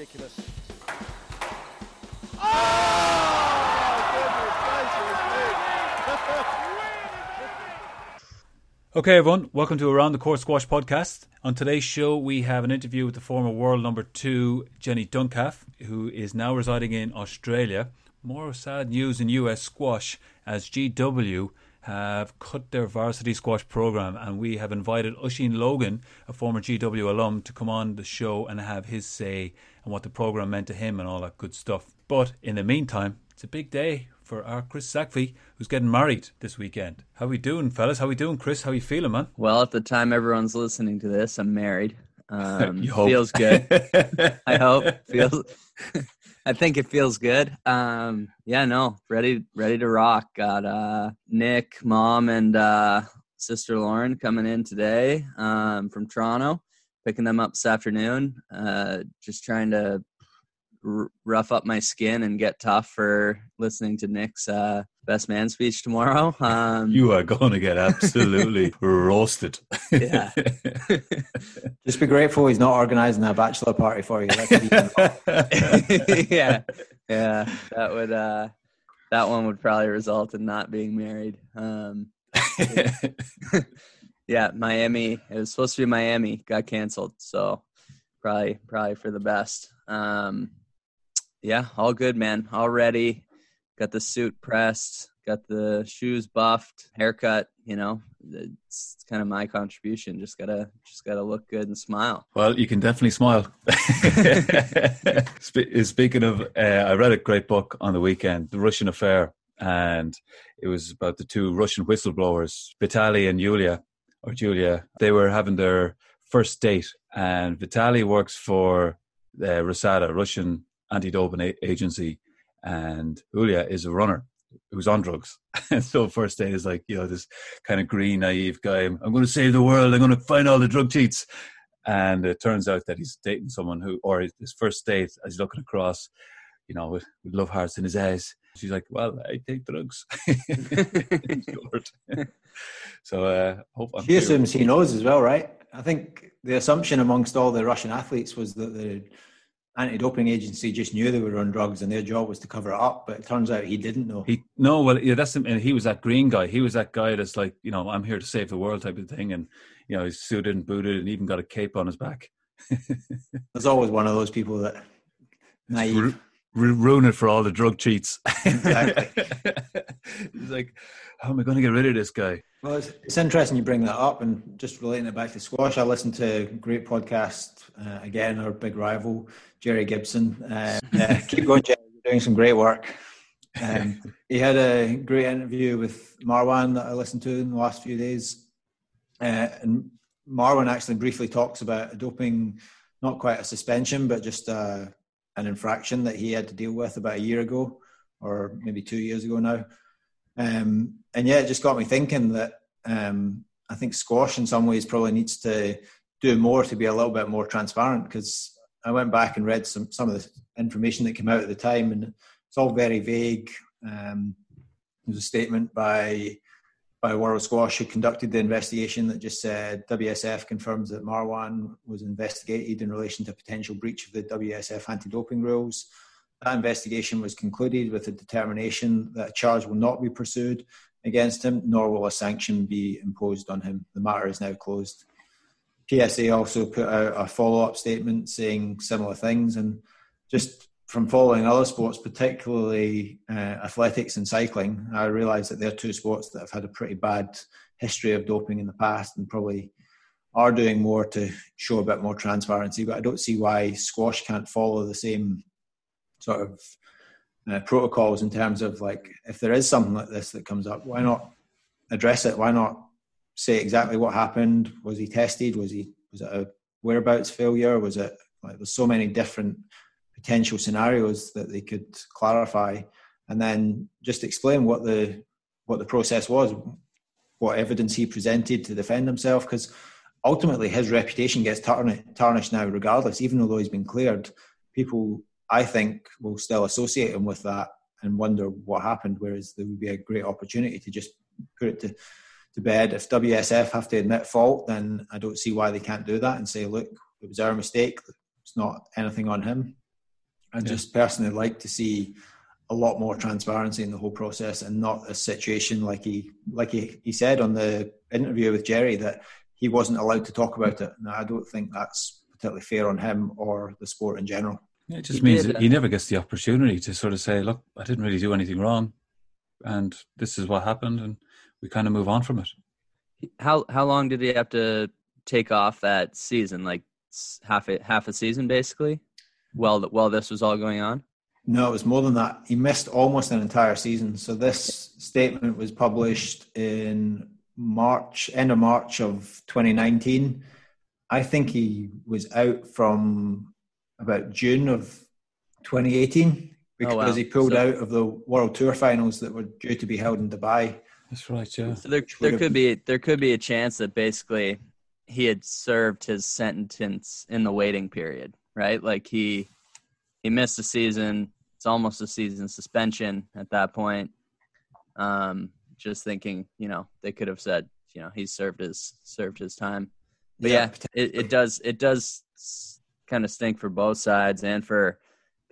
ridiculous. Okay, everyone, welcome to Around the Court Squash podcast. On today's show, we have an interview with the former world number two, Jenny Duncalf, who is now residing in Australia. More sad news in US squash as GW have cut their varsity squash program, and we have invited Oisin Logan, a former GW alum, to come on the show and have his say and what the program meant to him and all that good stuff. But in the meantime, it's a big day for our Chris Sackvey, who's getting married this weekend. How we doing, fellas? How we doing, Chris? How you feeling, man? Well, at the time everyone's listening to this, I'm married. Um, You hope. feels good. I hope feels. I think it feels good. Um, yeah, no, ready, ready to rock. Got uh, Nick, mom, and uh, sister Lauren coming in today um, from Toronto. Picking them up this afternoon. Uh, just trying to r- rough up my skin and get tough for listening to Nick's uh, best man speech tomorrow. Um, you are going to get absolutely roasted. Yeah. Just be grateful he's not organising a bachelor party for you. That could be yeah, yeah, that would uh, that one would probably result in not being married. Um, yeah, Miami. It was supposed to be Miami, got canceled, so probably probably for the best. Um, yeah, all good, man. All ready. Got the suit pressed. Got the shoes buffed. Haircut. You know, it's, it's kind of my contribution. Just gotta just gotta look good and smile. Well, you can definitely smile. Speaking of, uh, I read a great book on the weekend, The Russian Affair, and it was about the two Russian whistleblowers, Vitaly and Yulia, or Julia. They were having their first date, and Vitaly works for uh, RUSADA, Russian anti-doping a- agency, and Yulia is a runner who's on drugs. And so first date is like, you know, this kind of green, naive guy. I'm going to save the world. I'm going to find all the drug cheats. And it turns out that he's dating someone who, or his first date, as he's looking across, you know, with, with love hearts in his eyes. She's like, "Well, I take drugs." So, uh, hope I'm She assumes he knows as well, right? I think the assumption amongst all the Russian athletes was that the anti-doping agency just knew they were on drugs and their job was to cover it up. But it turns out he didn't know. He no, well, yeah, that's and he was that green guy. He was that guy that's like, you know, I'm here to save the world type of thing, and you know, he's suited and booted, and even got a cape on his back. There's always one of those people that naive. Ru- ru- ruin it for all the drug cheats. Exactly. he's like, how am I going to get rid of this guy? Well, it's, it's interesting you bring that up, and just relating it back to squash. I listened to a great podcast uh, again. Our big rival, Jerry Gibson. Uh, yeah, keep going, Jerry. You're doing some great work. Um, he had a great interview with Marwan that I listened to in the last few days, uh, and Marwan actually briefly talks about a doping, not quite a suspension, but just uh, an infraction that he had to deal with about a year ago, or maybe two years ago now. Um, and yeah, it just got me thinking that um, I think squash in some ways probably needs to do more to be a little bit more transparent because I went back and read some, some of the information that came out at the time and it's all very vague. Um, there was a statement by by World Squash who conducted the investigation that just said WSF confirms that Marwan was investigated in relation to potential breach of the WSF anti-doping rules. That investigation was concluded with a determination that a charge will not be pursued against him, nor will a sanction be imposed on him. The matter is now closed. PSA also put out a follow up statement saying similar things. And just from following other sports, particularly uh, athletics and cycling, I realise that they're two sports that have had a pretty bad history of doping in the past and probably are doing more to show a bit more transparency. But I don't see why squash can't follow the same sort of uh, protocols in terms of like if there is something like this that comes up, why not address it? Why not say exactly what happened? Was he tested? Was he was it a whereabouts failure? Was it like there's so many different potential scenarios that they could clarify, and then just explain what the what the process was, what evidence he presented to defend himself, because ultimately his reputation gets tarnished, now, regardless. Even though he's been cleared, people I think will still associate him with that and wonder what happened. Whereas there would be a great opportunity to just put it to, to bed. If WSF have to admit fault, then I don't see why they can't do that and say, look, it was our mistake. It's not anything on him. I yeah. just personally like to see a lot more transparency in the whole process and not a situation like he like he, he said on the interview with Jerry that he wasn't allowed to talk about it. And I don't think that's particularly fair on him or the sport in general. It just he means he never gets the opportunity to sort of say, "Look, I didn't really do anything wrong, and this is what happened," and we kind of move on from it. How how long did he have to take off that season? Like half a half a season, basically. While while this was all going on. No, it was more than that. He missed almost an entire season. So this statement was published in March, end of March of 2019. I think he was out from about June of 2018 because oh, wow. he pulled so, out of the World Tour finals that were due to be held in Dubai. That's right, yeah. So there, there could be there could be a chance that basically he had served his sentence in the waiting period, right? Like he he missed a season, it's almost a season suspension at that point. Um, just thinking, you know, they could have said, you know, he's served his served his time. But yeah, yeah it, it does it does kind of stink for both sides and for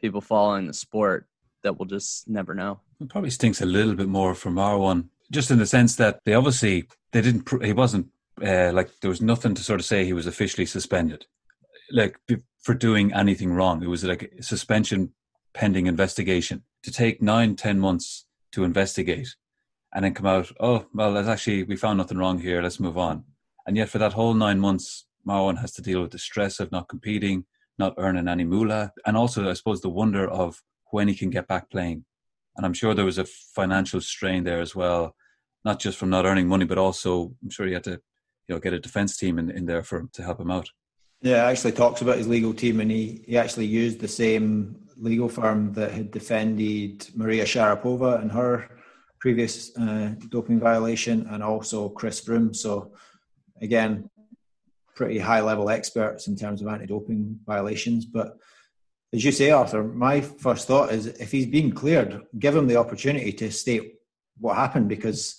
people following the sport that we'll just never know. It probably stinks a little bit more for Marwan, just in the sense that they obviously they didn't. He wasn't uh, like there was nothing to sort of say he was officially suspended, like for doing anything wrong. It was like suspension pending investigation. To take nine, ten months to investigate and then come out, oh, well, that's actually, we found nothing wrong here, let's move on. And yet for that whole nine months, Marwan has to deal with the stress of not competing, not earning any moolah, and also, I suppose, the wonder of when he can get back playing. And I'm sure there was a financial strain there as well, not just from not earning money, but also I'm sure he had to, you know, get a defense team in, in there for to help him out. Yeah, actually talks about his legal team, and he, he actually used the same legal firm that had defended Maria Sharapova in her previous uh, doping violation, and also Chris Froome. So, again, pretty high level experts in terms of anti doping violations. But as you say, Arthur, my first thought is if he's been cleared, give him the opportunity to state what happened because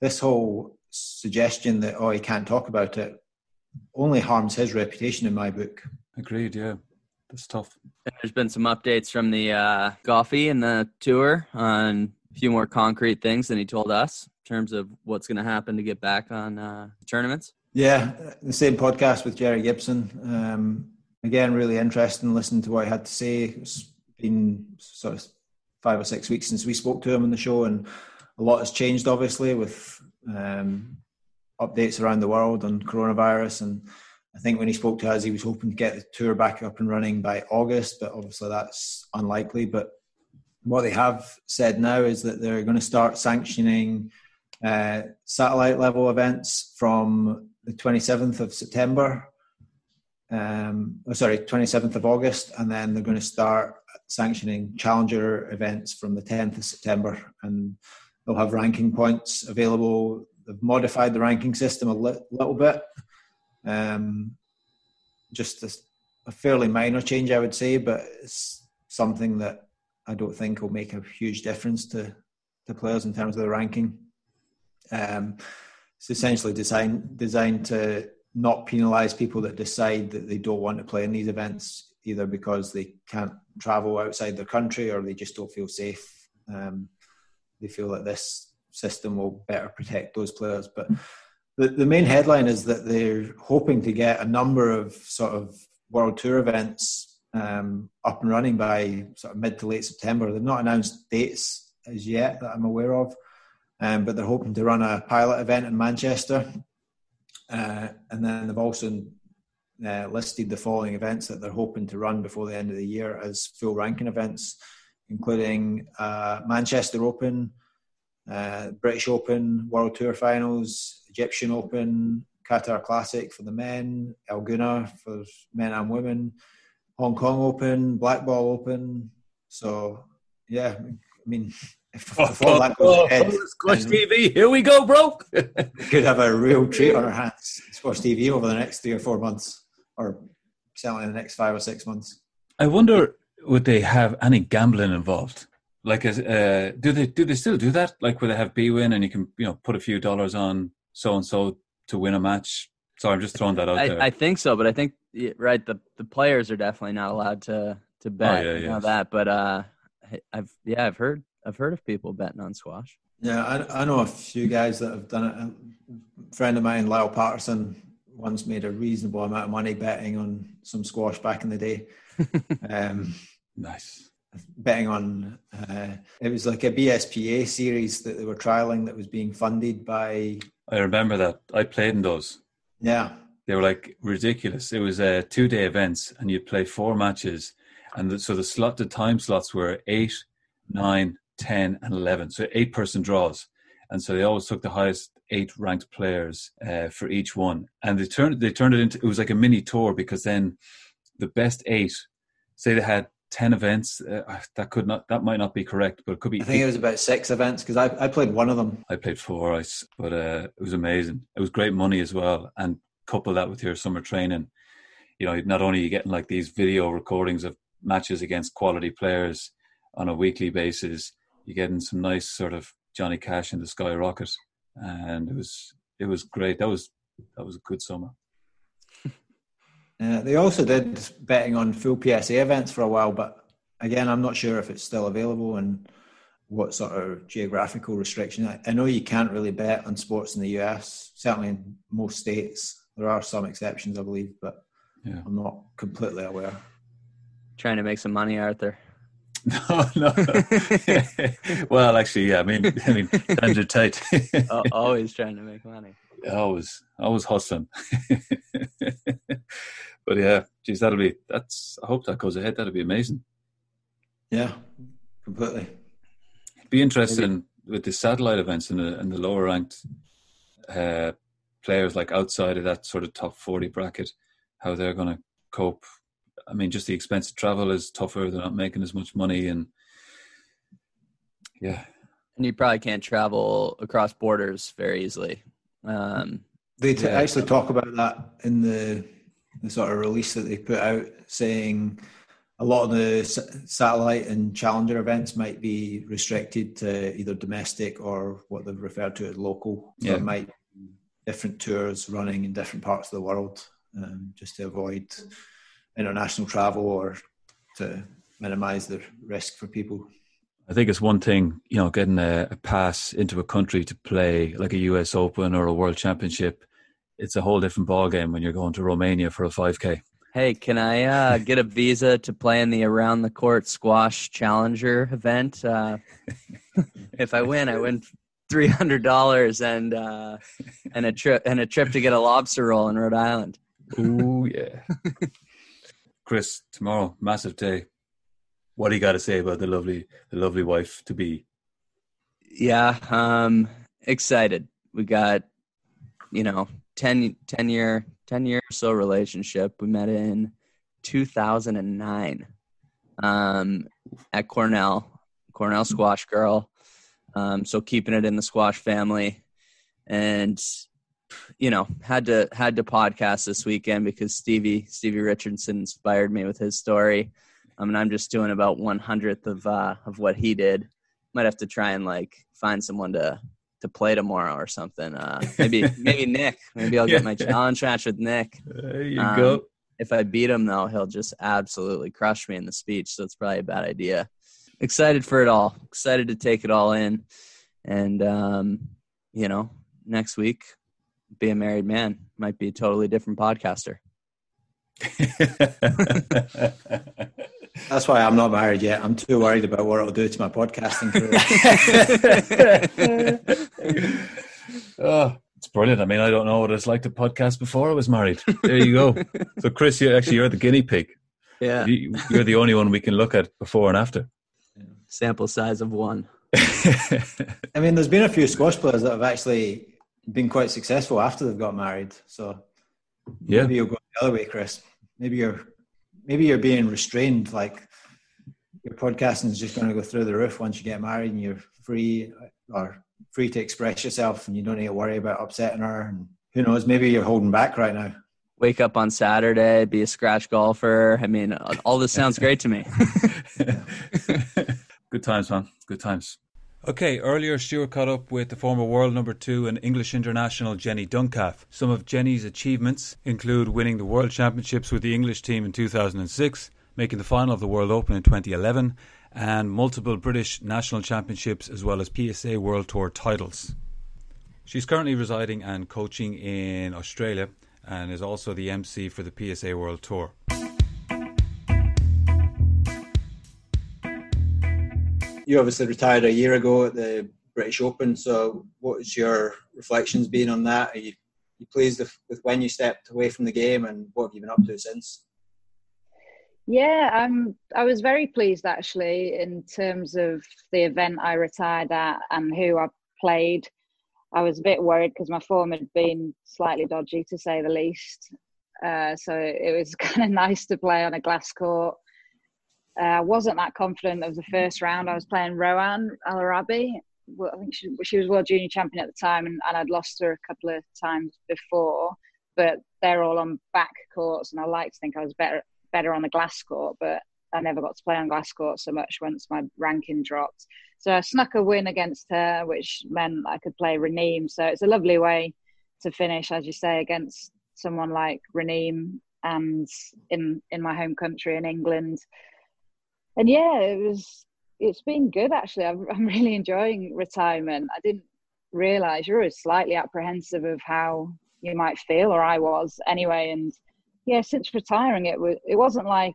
this whole suggestion that, oh, he can't talk about it only harms his reputation in my book. Agreed, yeah. That's tough. There's been some updates from the uh, Goffey and the tour on a few more concrete things than he told us in terms of what's going to happen to get back on uh, tournaments. Yeah, the same podcast with Jerry Gibson. Um, again, really interesting listening to what he had to say. It's been sort of five or six weeks since we spoke to him on the show, and a lot has changed, obviously, with um, updates around the world on coronavirus and I think when he spoke to us, he was hoping to get the tour back up and running by August, but obviously that's unlikely. But what they have said now is that they're going to start sanctioning uh, satellite level events from the 27th of September. Um, oh, sorry, 27th of August, and then they're going to start sanctioning challenger events from the 10th of September, and they'll have ranking points available. They've modified the ranking system a li- little bit um, just a, a, fairly minor change, I would say, but it's something that I don't think will make a huge difference to the players in terms of the ranking. Um, it's essentially designed designed to not penalise people that decide that they don't want to play in these events, either because they can't travel outside their country or they just don't feel safe. Um, they feel that this system will better protect those players, but the, the main headline is that they're hoping to get a number of sort of world tour events um, up and running by sort of mid to late September. They've not announced dates as yet that I'm aware of, um, but they're hoping to run a pilot event in Manchester. Uh, and then they've also uh, listed the following events that they're hoping to run before the end of the year as full ranking events, including uh, Manchester Open, uh, British Open, World Tour Finals, Egyptian Open, Qatar Classic for the men, El Gouna for men and women, Hong Kong Open, Black Ball Open. So yeah, I mean, if, oh, oh, that goes oh, ahead, Squash TV, here we go, bro. we could have a real treat on our hands, Squash TV, over the next three or four months, or certainly in the next five or six months. I wonder, would they have any gambling involved? Like, uh, do they do they still do that? Like, where they have bwin and you can you know put a few dollars on so and so to win a match? So I'm just throwing that out I, there. I think so, but I think right the the players are definitely not allowed to to bet. yeah, you know that, but uh, I- I've yeah, I've heard I've heard of people betting on squash. Yeah, I, I know a few guys that have done it. A friend of mine, Lyle Patterson, once made a reasonable amount of money betting on some squash back in the day. um, Nice. Betting on uh, it was like a BSPA series that they were trialing that was being funded by I remember that. I played in those. yeah They were like ridiculous. It was uh, two day events, and you'd play four matches, and the, so the slot, the time slots were eight, nine, ten, and eleven. So eight person draws, and so they always took the highest eight ranked players uh, for each one, and they turned they turned it into it was like a mini tour because then the best eight, say they had ten events, uh, that could not that might not be correct, but it could be. I think it was about six events because I, I played one of them I played four ice, but uh, it was amazing. It was great money as well, and couple that with your summer training. You know, not only are you getting like these video recordings of matches against quality players on a weekly basis, you're getting some nice sort of Johnny Cash in the skyrocket, and it was it was great. That was that was a good summer. Uh, they also did betting on full PSA events for a while, but again, I'm not sure if it's still available and what sort of geographical restriction. I, I know you can't really bet on sports in the US, certainly in most states. There are some exceptions, I believe, but Yeah. I'm not completely aware. Trying to make some money, Arthur. No, no. well, actually, yeah. I mean, I mean, times are tight. Always trying to make money. I was I was hustling. But yeah, geez, that'll be that's I hope that goes ahead. That'll be amazing. Yeah, completely. Be interesting with the satellite events and the and the lower ranked uh, players like outside of that sort of top forty bracket, how they're gonna cope. I mean, just the expense of travel is tougher. They're not making as much money, and yeah, And you probably can't travel across borders very easily. Um, They t- Yeah. actually talk about that in the the sort of release that they put out, saying a lot of the satellite and challenger events might be restricted to either domestic or what they've referred to as local. So Yeah. it might be different tours running in different parts of the world, um, just to avoid international travel or to minimise the risk for people. I think it's one thing, you know, getting a, a pass into a country to play like a US Open or a World Championship. It's a whole different ballgame when you're going to Romania for a 5K. hey, can I uh, get a visa to play in the Around the Court Squash Challenger event? Uh, if I win, I win three hundred dollars and uh, and a trip and a trip to get a lobster roll in Rhode Island. Ooh, yeah. Chris, tomorrow, massive day. What do you got to say about the lovely, the lovely wife to be? Yeah, um, excited. We got, you know, 10, 10 year, 10 year or so relationship. We met in 2009 um, at Cornell, Cornell squash girl. Um, so keeping it in the squash family and, you know, had to, had to podcast this weekend because Stevie, Stevie Richardson inspired me with his story. I mean, I'm just doing about one hundredth of, uh, of what he did might have to try and like find someone to to play tomorrow or something. Uh, maybe maybe Nick. Maybe I'll get my challenge match with Nick. There you Um, go. If I beat him though, he'll just absolutely crush me in the speech. So it's probably a bad idea. Excited for it all. Excited to take it all in, and um, you know, next week, be a married man. Might be a totally different podcaster. That's why I'm not married yet. I'm too worried about what it'll do to my podcasting career. oh, it's brilliant. I mean, I don't know what it's like to podcast before I was married. There you go. so, Chris, you actually you're the guinea pig. Yeah, You, you're the only one we can look at before and after. sample size of one. I mean, there's been a few squash players that have actually been quite successful after they've got married. So yeah, maybe you'll go the other way, Chris. Maybe you're maybe you're being restrained. Like your podcasting is just going to go through the roof once you get married, and you're free or free to express yourself, and you don't need to worry about upsetting her. And who knows? Maybe you're holding back right now. Wake up on Saturday, be a scratch golfer. I mean, all this sounds great to me. Good times, man. Good times. Okay, earlier Stuart caught up with the former world number two and English international Jenny Duncalf. Some of Jenny's achievements include winning the World Championships with the English team in 2006, making the final of the World Open in 2011, and multiple British national championships as well as PSA World Tour titles. She's currently residing and coaching in Australia and is also the MC for the PSA World Tour. You obviously retired a year ago at the British Open, so what's your reflections been on that? Are you, you pleased with, with when you stepped away from the game and what have you been up to since? Yeah, I'm. I was very pleased actually in terms of the event I retired at and who I played. I was a bit worried because my form had been slightly dodgy to say the least. Uh, so it was kind of nice to play on a glass court. Uh, I wasn't that confident of the first round. I was playing Rohan El Arabi. Well, I think she, she, was world junior champion at the time, and, and I'd lost her a couple of times before. But they're all on back courts, and I like to think I was better better on the glass court. But I never got to play on glass court so much once my ranking dropped. So I snuck a win against her, which meant I could play Raneem. So it's a lovely way to finish, as you say, against someone like Raneem and in in my home country in England. And yeah, it was it's been good actually. I'm, I'm really enjoying retirement. I didn't realize you're always slightly apprehensive of how you might feel, or I was anyway. And yeah, since retiring, it was it wasn't like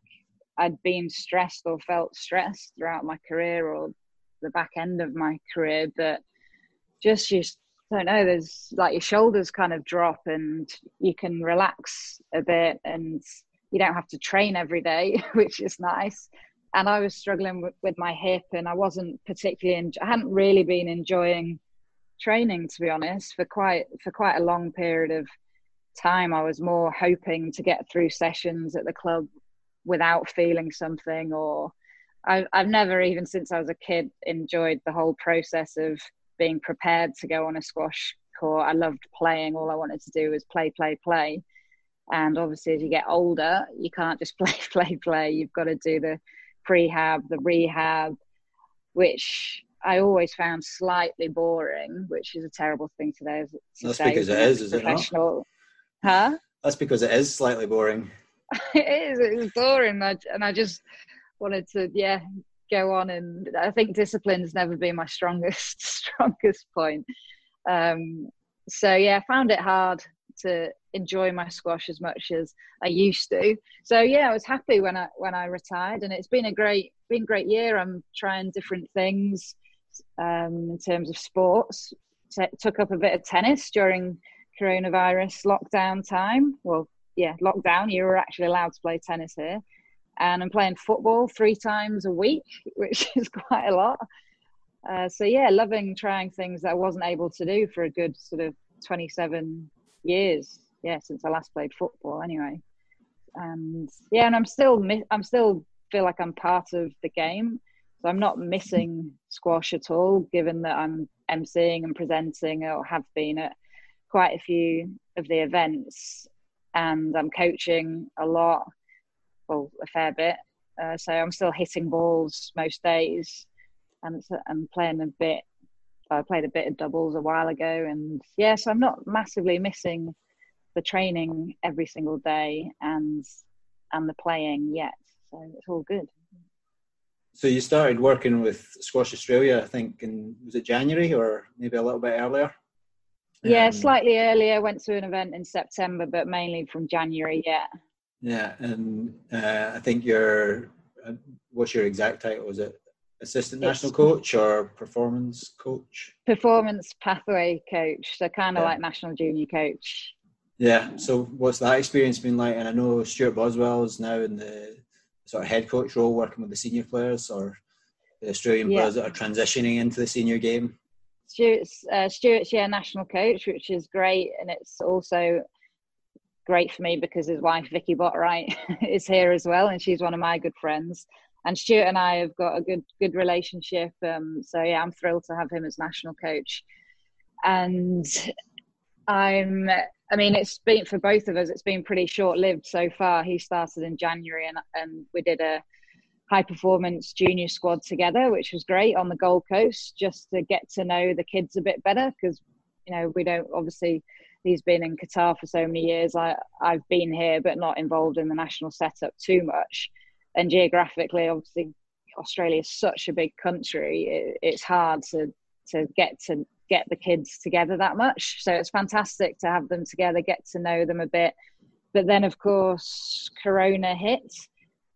I'd been stressed or felt stressed throughout my career or the back end of my career, but just you don't know, there's like your shoulders kind of drop and you can relax a bit and you don't have to train every day, which is nice. And I was struggling with, with my hip and I wasn't particularly, I hadn't really been enjoying training to be honest for quite for quite a long period of time i was more hoping to get through sessions at the club without feeling something or I, I've never even since I was a kid enjoyed the whole process of being prepared to go on a squash court. I loved playing. All I wanted to do was play, play, play. And obviously, as you get older, you can't just play, play, play. You've got to do the prehab, the rehab, which I always found slightly boring, which is a terrible thing to, to That's say. because it is, is it not? Huh? That's because it is slightly boring. it is. It's boring, and I just wanted to, yeah, go on. And I think discipline's never been my strongest strongest point. Um, so yeah, I found it hard to enjoy my squash as much as I used to. So yeah, I was happy when I when I retired, and it's been a great been great year. I'm trying different things um, in terms of sports. T- took up a bit of tennis during coronavirus lockdown time. Well, yeah, lockdown, you were actually allowed to play tennis here. And I'm playing football three times a week, which is quite a lot. Uh, so, yeah, loving trying things that I wasn't able to do for a good sort of 27 years. Yeah, since I last played football, anyway. And yeah, and I'm still, I'm still feel like I'm part of the game. So I'm not missing squash at all, given that I'm emceeing and presenting or have been at quite a few of the events and I'm coaching a lot, well, a fair bit. Uh, so I'm still hitting balls most days, and I'm playing a bit. I played a bit of doubles a while ago, and yeah, so I'm not massively missing the training every single day and and the playing yet. So it's all good. So you started working with Squash Australia, I think, in was it January or maybe a little bit earlier? Yeah, um, slightly earlier. Went to an event in September, but mainly from January. Yeah. Yeah, and uh, I think your uh, what's your exact title? Was it assistant national it's, coach or performance coach? Performance pathway coach. So kind of yeah. like national junior coach. Yeah. So what's that experience been like? And I know Stuart Boswell is now in the sort of head coach role, working with the senior players or the Australian yeah. players that are transitioning into the senior game. Stuart's uh, Stuart's yeah national coach, which is great, and it's also great for me because his wife Vicky Botwright is here as well, and she's one of my good friends. And Stuart and I have got a good good relationship. Um, so yeah, I'm thrilled to have him as national coach. And I'm, I mean, it's been for both of us. It's been pretty short lived so far. He started in January, and and we did a high performance junior squad together, which was great on the Gold Coast, just to get to know the kids a bit better because you know we don't obviously he's been in Qatar for so many years. I I've been here but not involved in the national setup too much. and geographically, obviously, Australia is such a big country. It, it's hard to to get to get the kids together that much. So it's fantastic to have them together, get to know them a bit. But then, of course, Corona hit.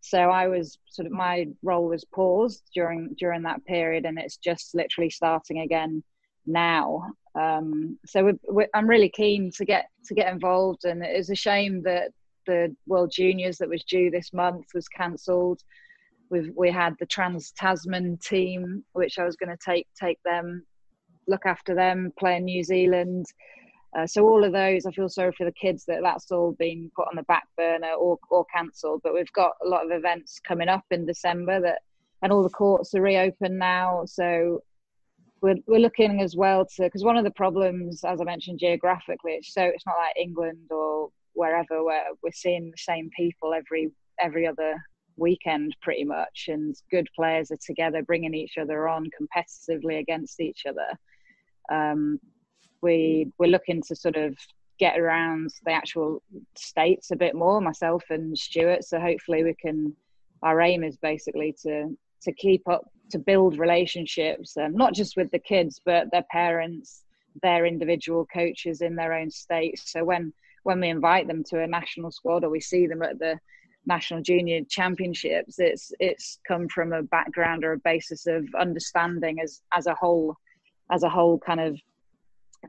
So I was sort of my role was paused during during that period, and it's just literally starting again now. Um, so we're, we're, I'm really keen to get to get involved, and it's a shame that the World Juniors that was due this month was cancelled. We've we had the Trans Tasman team, which I was going to take take them, look after them, play in New Zealand. Uh, so all of those, I feel sorry for the kids that that's all been put on the back burner or or cancelled. But we've got a lot of events coming up in December that, and all the courts are reopened now. So we're we're looking as well to because one of the problems, as I mentioned, geographically, it's so it's not like England or wherever where we're seeing the same people every every other weekend pretty much and good players are together bringing each other on competitively against each other um, we we're looking to sort of get around the actual states a bit more myself and stuart. So hopefully we can our aim is basically to to keep up to build relationships um, not just with the kids but their parents their individual coaches in their own states. So when when we invite them to a national squad or we see them at the national junior championships it's it's come from a background or a basis of understanding as as a whole as a whole kind of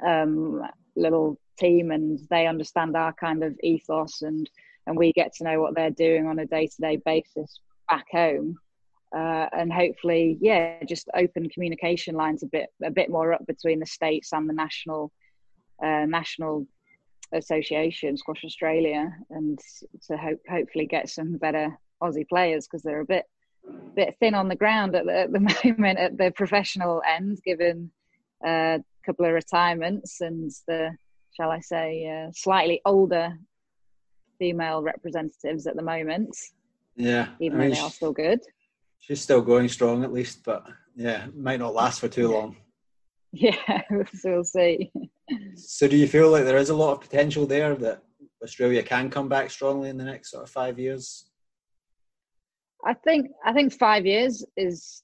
um, little team and they understand our kind of ethos and and we get to know what they're doing on a day-to-day basis back home. Uh, and hopefully yeah just open communication lines a bit a bit more up between the states and the national uh, national association, Squash Australia, and to hope hopefully get some better Aussie players because they're a bit bit thin on the ground at the, at the moment at the professional end, given a couple of retirements and the shall I say uh, slightly older female representatives at the moment. Yeah, even I mean, though they are still good. She's still going strong at least, but yeah, might not last for too long. Yeah, we'll see. So, do you feel like there is a lot of potential there that Australia can come back strongly in the next sort of five years? I think I think five years is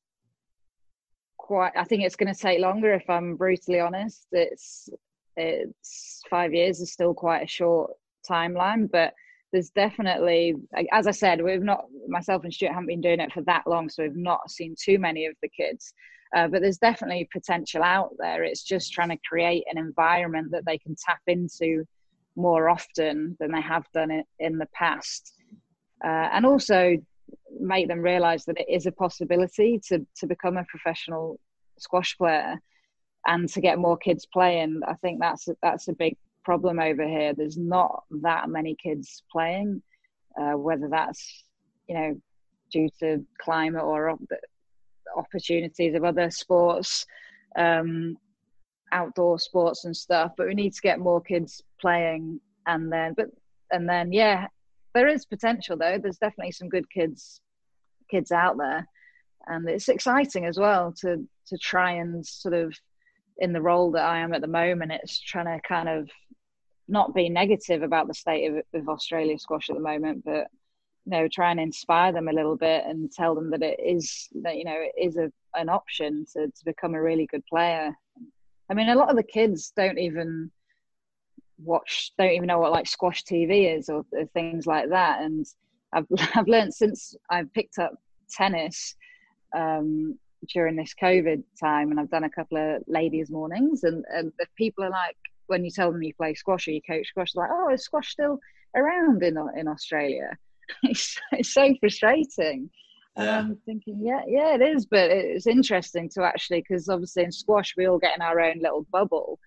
quite. I think it's going to take longer. If I'm brutally honest, it's it's five years is still quite a short timeline, but there's definitely, as I said, we've not myself and Stuart haven't been doing it for that long, so we've not seen too many of the kids. Uh, but there's definitely potential out there. It's just trying to create an environment that they can tap into more often than they have done it in the past, uh, and also make them realise that it is a possibility to to become a professional squash player and to get more kids playing. I think that's a, that's a big problem over here. There's not that many kids playing, uh, whether that's you know due to climate or opportunities of other sports, um, outdoor sports and stuff. But we need to get more kids playing, and then, but and then, yeah, there is potential though. There's definitely some good kids, kids out there, and it's exciting as well to to try and sort of in the role that I am at the moment. It's trying to kind of not be negative about the state of, of Australia squash at the moment, but you know try and inspire them a little bit and tell them that it is that you know it is a, an option to, to become a really good player i mean a lot of the kids don't even watch don't even know what like squash tv is or, or things like that and i've i've learned since i've picked up tennis um, during this covid time and i've done a couple of ladies mornings and, and people are like when you tell them you play squash or you coach squash like oh is squash still around in in australia it's, it's so frustrating. Yeah. I'm thinking, yeah, yeah, it is, but it's interesting to actually because obviously in squash we all get in our own little bubble,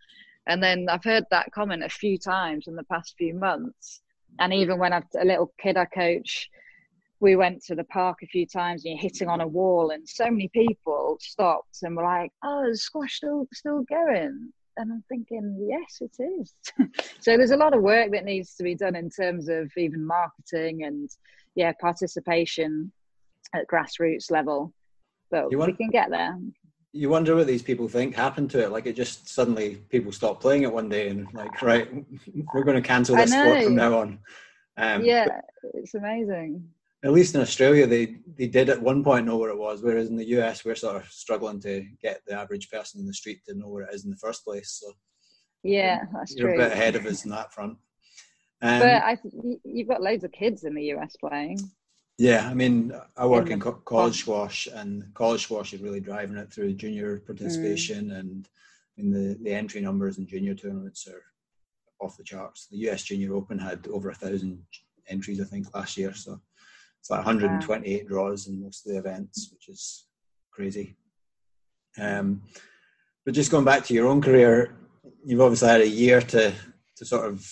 and then I've heard that comment a few times in the past few months, and even when I've a little kid I coach, we went to the park a few times and you're hitting on a wall, and so many people stopped and were like, "Oh, is squash still still going?" and I'm thinking, yes, it is. so there's a lot of work that needs to be done in terms of even marketing and yeah, participation at grassroots level. But want, we can get there. You wonder what these people think happened to it. Like it just suddenly people stop playing it one day and like, right, we're going to cancel this sport from now on. Um, yeah, it's amazing. At least in Australia, they they did at one point know where it was, whereas in the US, we're sort of struggling to get the average person in the street to know where it is in the first place. So yeah, that's you're true. a bit ahead of us in that front. Um, but I, you've got loads of kids in the US playing. Yeah, I mean, I work in, in co- college squash, and college squash is really driving it through junior participation, mm. and I mean the the entry numbers in junior tournaments are off the charts. The US Junior Open had over a thousand entries, I think, last year. So it's like 128 wow. draws in most of the events, which is crazy. Um, but just going back to your own career, you've obviously had a year to to sort of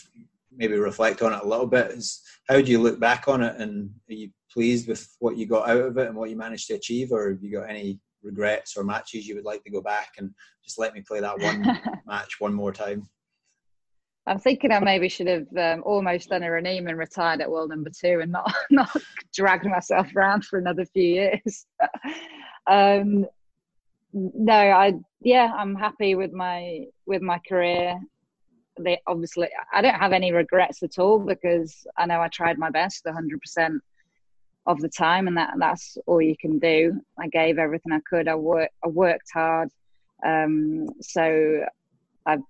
maybe reflect on it a little bit. Is how do you look back on it, and are you pleased with what you got out of it and what you managed to achieve, or have you got any regrets or matches you would like to go back and just let me play that one match one more time? I'm thinking I maybe should have um, almost done a Raneem and retired at world number two and not not dragged myself around for another few years. um, no, I yeah, I'm happy with my with my career. They obviously I don't have any regrets at all because I know I tried my best 100 percent of the time, and that that's all you can do. I gave everything I could. I worked I worked hard. Um, so I've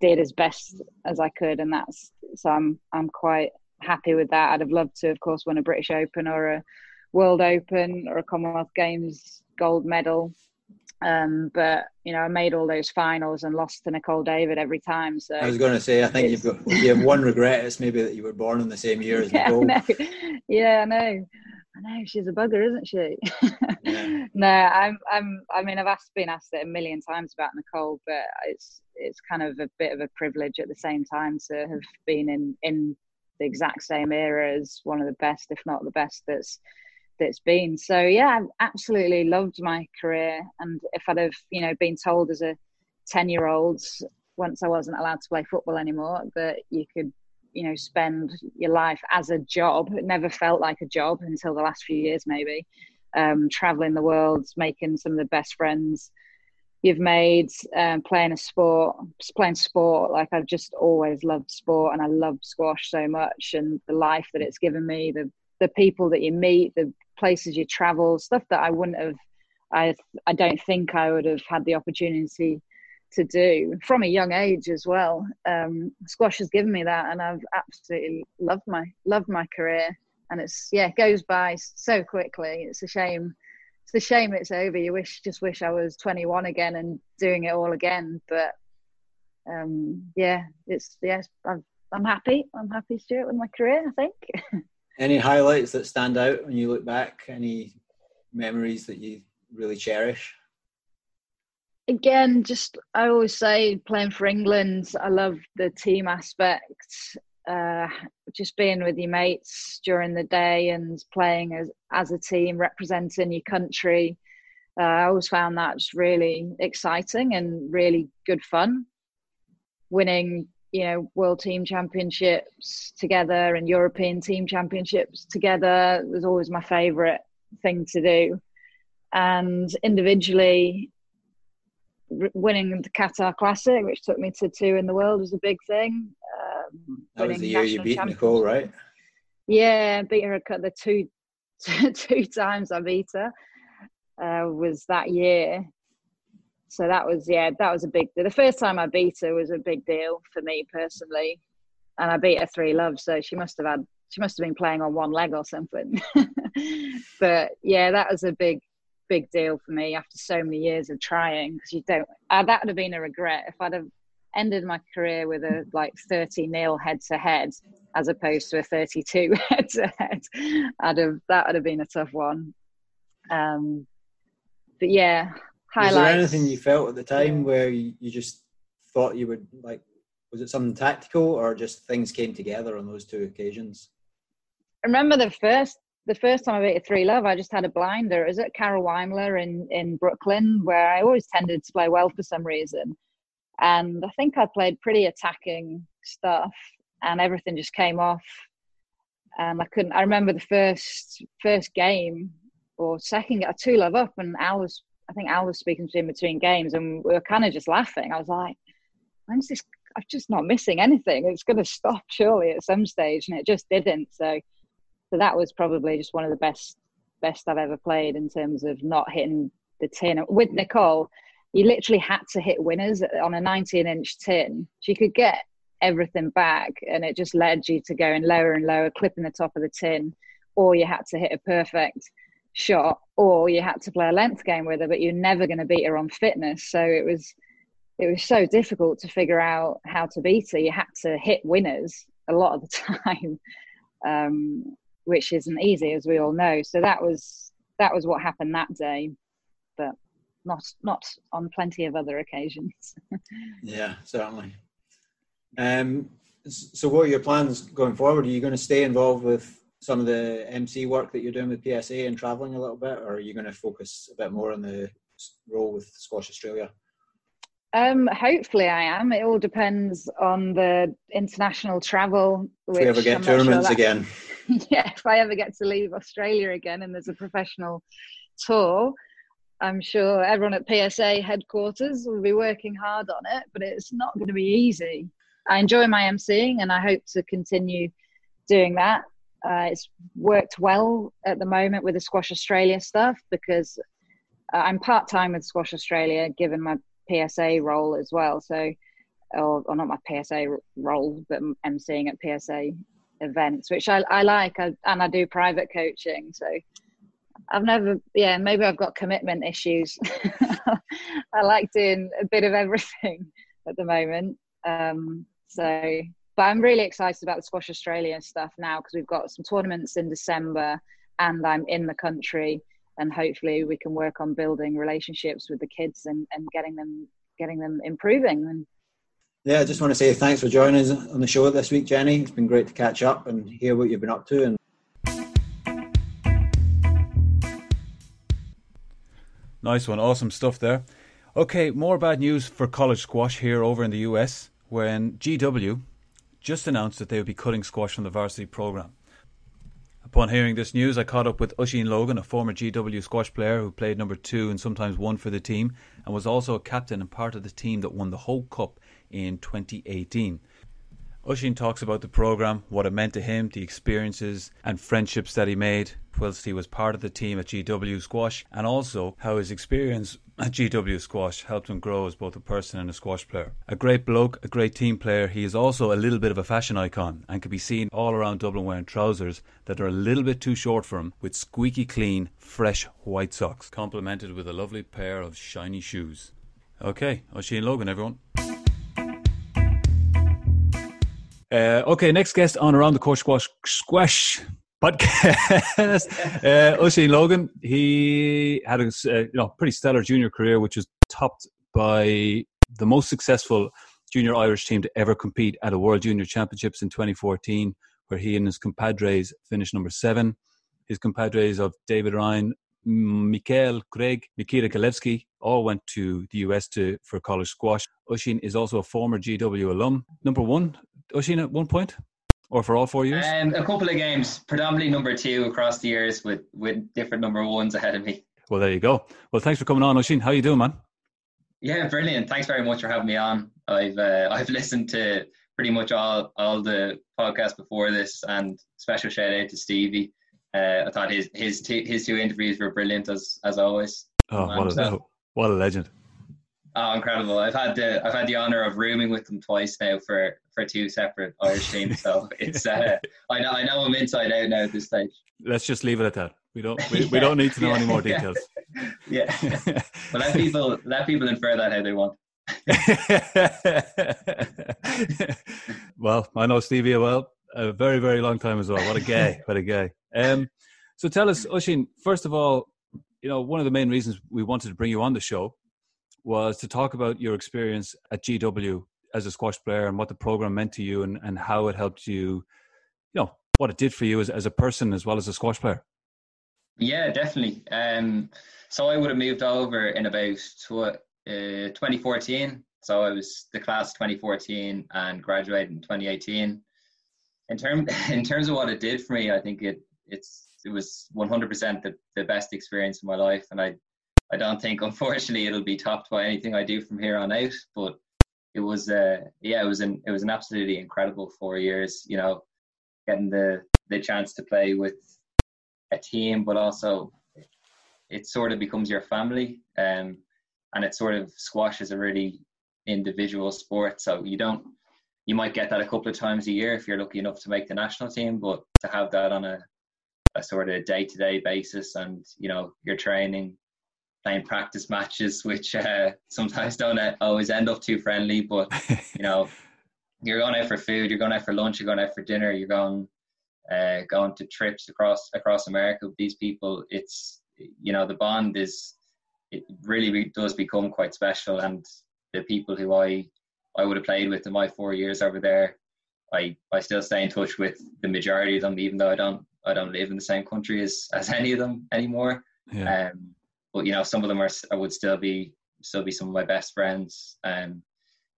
did as best as I could, and that's so I'm I'm quite happy with that. I'd have loved to, of course, win a British Open or a World Open or a Commonwealth Games gold medal. Um, but you know, I made all those finals and lost to Nicol David every time. So I was going to say, I think you've got you have one regret. It's maybe that you were born in the same year as yeah. I yeah, I know. I know she's a bugger, isn't she? Yeah. no, I'm. I'm. I mean, I've asked, been asked it a million times about Nicol, but it's it's kind of a bit of a privilege at the same time to have been in in the exact same era as one of the best, if not the best, that's that's been. So yeah, I've absolutely loved my career. And if I'd have, you know, been told as a ten year old once I wasn't allowed to play football anymore that you could, you know, spend your life as a job. It never felt like a job until the last few years, maybe. Um, traveling the world, making some of the best friends you've made um, playing a sport, playing sport. Like I've just always loved sport, and I love squash so much, and the life that it's given me, the the people that you meet, the places you travel, stuff that I wouldn't have. I I don't think I would have had the opportunity to do from a young age as well. Um, squash has given me that, and I've absolutely loved my loved my career. And it's yeah, it goes by so quickly. It's a shame it's a shame it's over. You wish just wish I was 21 again and doing it all again. But um, yeah, it's yes, I'm I'm happy. I'm happy, Stuart, with my career. I think. Any highlights that stand out when you look back? Any memories that you really cherish? Again, just I always say playing for England. I love the team aspect uh, just being with your mates during the day and playing as as a team, representing your country. Uh, I always found that just really exciting and really good fun. Winning, you know, world team championships together and European team championships together was always my favourite thing to do. And individually, winning the Qatar Classic, which took me to two in the world, was a big thing. Um, that was the year you beat nicol right? Yeah, beat her the two two times I beat her uh, was that year. So that was yeah, that was a big. The first time I beat her was a big deal for me personally, and I beat her three love. So she must have had she must have been playing on one leg or something. but yeah, that was a big big deal for me after so many years of trying because you don't uh, that would have been a regret if i'd have ended my career with a like 30 nil head to head as opposed to a 32 head to head i'd have that would have been a tough one um but yeah highlights. was there anything you felt at the time where you, you just thought you would like was it something tactical or just things came together on those two occasions I remember the first the first time I beat a three love, I just had a blinder. It was at Carol Weymuller in, in Brooklyn, where I always tended to play well for some reason. And I think I played pretty attacking stuff, and everything just came off. And I couldn't. I remember the first first game or second, a two love up, and Al was. I think Al was speaking to him between games, and we were kind of just laughing. I was like, "When's this? I'm just not missing anything. It's going to stop surely at some stage," and it just didn't. So So that was probably just one of the best best I've ever played in terms of not hitting the tin. With Nicol, you literally had to hit winners on a 19 inch tin. She could get everything back, and it just led you to going lower and lower, clipping the top of the tin, or you had to hit a perfect shot, or you had to play a length game with her, but you're never going to beat her on fitness. So it was it was so difficult to figure out how to beat her. You had to hit winners a lot of the time, um, which isn't easy, as we all know. So that was that was what happened that day, but not not on plenty of other occasions. yeah, certainly. Um, so, what are your plans going forward? Are you going to stay involved with some of the MC work that you're doing with PSA and traveling a little bit, or are you going to focus a bit more on the role with Squash Australia? Um, hopefully, I am. It all depends on the international travel. Which if we ever get I'm tournaments sure again. yeah, if I ever get to leave Australia again and there's a professional tour, I'm sure everyone at PSA headquarters will be working hard on it, but it's not going to be easy. I enjoy my emceeing and I hope to continue doing that. Uh, it's worked well at the moment with the Squash Australia stuff because uh, I'm part time with Squash Australia, given my PSA role as well. So, or, or not my PSA role, but emceeing at PSA events, which I, I like, I, and I do private coaching. So, I've never, yeah, maybe I've got commitment issues. I like doing a bit of everything at the moment. Um, so, but I'm really excited about the Squash Australia stuff now because we've got some tournaments in December and I'm in the country and hopefully we can work on building relationships with the kids and, and getting them getting them improving and yeah, I just want to say thanks for joining us on the show this week, Jenny. It's been great to catch up and hear what you've been up to. And nice one, awesome stuff there. Okay, more bad news for college squash here over in the US when GW just announced that they would be cutting squash from the varsity program. Upon hearing this news, I caught up with Oisín Logan, a former GW squash player who played number two and sometimes won for the team, and was also a captain and part of the team that won the Hoehn Cup in 2018. Oisín talks about the programme, what it meant to him, the experiences and friendships that he made whilst he was part of the team at GW Squash, and also how his experience at GW Squash helped him grow as both a person and a squash player. A great bloke, a great team player, he is also a little bit of a fashion icon and can be seen all around Dublin wearing trousers that are a little bit too short for him with squeaky clean, fresh white socks, complemented with a lovely pair of shiny shoes. Okay, Oisín Logan, everyone. Uh, okay, next guest on Around the Court Squash Squash podcast. uh, Oisín Logan, he had a uh, you know pretty stellar junior career, which was topped by the most successful junior Irish team to ever compete at a World Junior Championships in 2014, where he and his compadres finished number seven. His compadres of David Ryan, Mikhail Craig, Nikita Galevsky all went to the US to for college squash. Oisín is also a former GW alum. Number one Oisín at one point? Or for all four years? Um, a couple of games, predominantly number two across the years with, with different number ones ahead of me. Well, there you go. Well, thanks for coming on, Oisín. How you doing, man? Yeah, brilliant. Thanks very much for having me on. I've uh, I've listened to pretty much all all the podcasts before this, and special shout out to Stevie. Uh, I thought his his two, his two interviews were brilliant as as always. Oh, what a what a legend! Oh, incredible! I've had the I've had the honor of rooming with them twice now for for two separate Irish teams. So it's uh, I know I know I'm inside out now at this stage. Let's just leave it at that. We don't we, yeah. we don't need to know yeah. any more details. yeah, but let people let people infer that how they want. well, I know Stevie well a very very long time as well. What a guy! What a guy! Um, so tell us, Oisín. First of all, you know one of the main reasons we wanted to bring you on the show was to talk about your experience at GW as a squash player and what the program meant to you and, and how it helped you, you know, what it did for you as, as a person as well as a squash player. Yeah, definitely. Um, so I would have moved over in about uh, 2014. So I was the class 2014 and graduated in 2018. In term in terms of what it did for me, I think it it's it was 100% the, the best experience of my life, and I I don't think, unfortunately, it'll be topped by anything I do from here on out. But it was, uh, yeah, it was an it was an absolutely incredible four years. You know, getting the the chance to play with a team, but also it sort of becomes your family. Um, and it sort of squash is a really individual sport. So you don't, you might get that a couple of times a year if you're lucky enough to make the national team, but to have that on a, a sort of day to day basis and, you know, you're training, playing practice matches, which uh, sometimes don't always end up too friendly, but, you know, you're going out for food, you're going out for lunch, you're going out for dinner, you're going, uh, going to trips across across America with these people. It's you know the bond is it really does become quite special, and the people who I I would have played with in my four years over there, I I still stay in touch with the majority of them, even though I don't I don't live in the same country as as any of them anymore. Yeah. Um, but you know, some of them are I would still be still be some of my best friends. Um,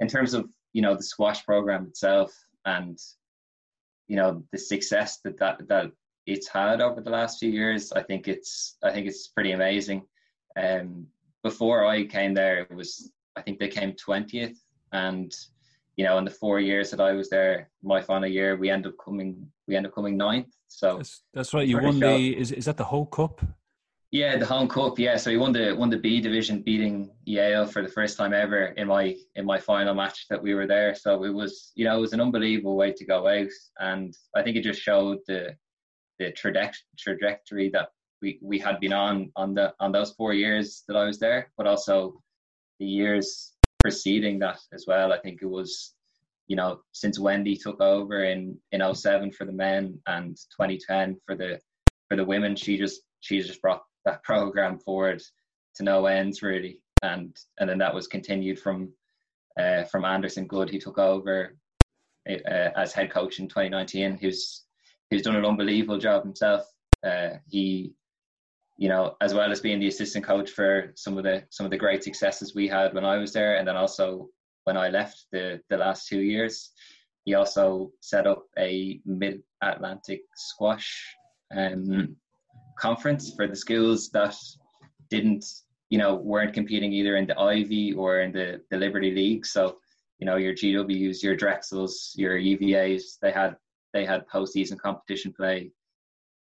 in terms of you know the squash program itself and you know the success that that that it's had over the last few years, I think it's I think it's pretty amazing. Um, before I came there, it was I think they came twentieth, and you know in the four years that I was there, my final year, we end up coming we end up coming ninth. So that's, that's right. You won the is is that the Hoehn Cup? Yeah, the Hoehn Cup. Yeah, so he won the won the B division, beating Yale for the first time ever in my in my final match that we were there. So it was you know it was an unbelievable way to go out, and I think it just showed the the trajectory that we, we had been on on the on those four years that I was there, but also the years preceding that as well. I think it was you know since Wendy took over in in 07 for the men and 2010 for the for the women, she just she just brought that program forward to no ends really, and and then that was continued from uh, from Anderson Good, who took over uh, as head coach in 2019. Who's who's done an unbelievable job himself. Uh, he, you know, as well as being the assistant coach for some of the some of the great successes we had when I was there, and then also when I left the the last two years, he also set up a Mid Atlantic squash um, conference for the schools that didn't, you know, weren't competing either in the Ivy or in the, the Liberty League. So, you know, your GWs, your Drexels, your UVAs, they had they had postseason competition play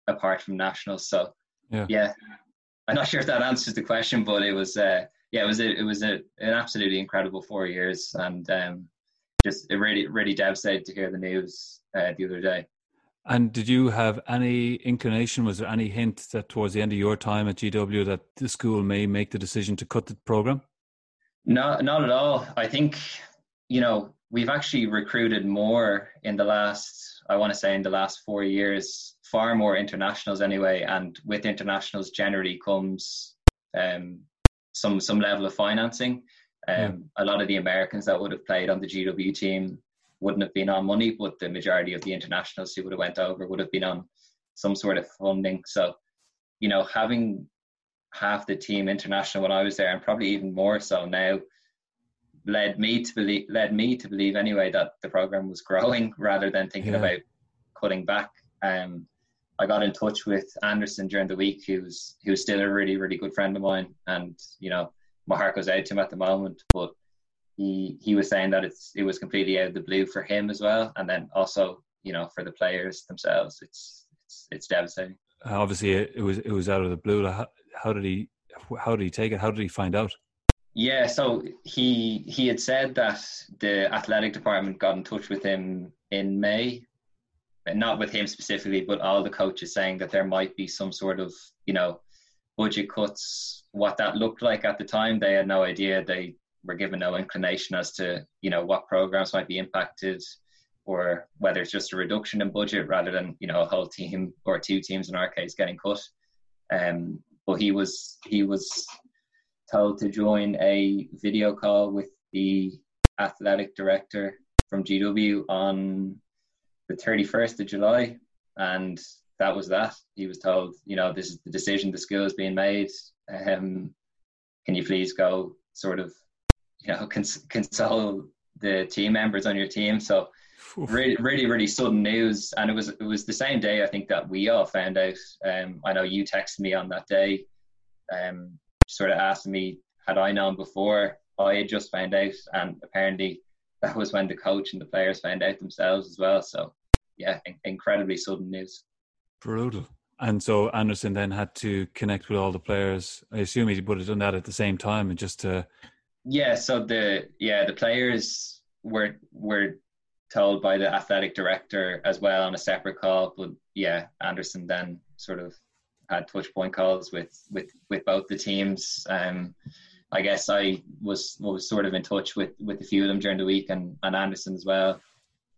apart from nationals. So, yeah, yeah I'm not sure if that answers the question, but it was, uh, yeah, it was a, it was a, an absolutely incredible four years, and um, just it really really devastated to hear the news uh, the other day. And did you have any inclination? Was there any hint that towards the end of your time at GW that the school may make the decision to cut the program? No, not at all. I think you know we've actually recruited more in the last, I want to say, in the last four years, far more internationals anyway. And with internationals, generally comes um, some some level of financing. Um, yeah. A lot of the Americans that would have played on the GW team wouldn't have been on money, but the majority of the internationals who would have went over would have been on some sort of funding. So, you know, having half the team international when I was there, and probably even more so now, led me to believe led me to believe anyway that the program was growing rather than thinking yeah. about cutting back. Um, I got in touch with Anderson during the week, who's who's still a really really good friend of mine, and you know my heart goes out to him at the moment, but he he was saying that it's it was completely out of the blue for him as well, and then also you know for the players themselves, it's it's, it's devastating. Obviously, it was it was out of the blue. How, how did he how did he take it? How did he find out? Yeah, so he he had said that the athletic department got in touch with him in May, not with him specifically, but all the coaches saying that there might be some sort of you know budget cuts. What that looked like at the time, they had no idea. They were given no inclination as to you know what programs might be impacted or whether it's just a reduction in budget rather than you know a whole team or two teams in our case getting cut. Um, but he was he was told to join a video call with the athletic director from GW on the 31st of July, and that was that. He was told, you know, this is the decision the school is being made. Um, can you please go sort of you know cons- console the team members on your team. So really, really, really sudden news, and it was it was the same day I think that we all found out. Um, I know you texted me on that day, um, sort of asking me had I known before. I had just found out, and apparently that was when the coach and the players found out themselves as well. So yeah, in- incredibly sudden news. Brutal. And so Anderson then had to connect with all the players. I assume he would have done that at the same time and just to Yeah, so the yeah, the players were were told by the athletic director as well on a separate call. But yeah, Anderson then sort of had touch point calls with with with both the teams. Um, I guess I was was sort of in touch with with a few of them during the week and and Anderson as well.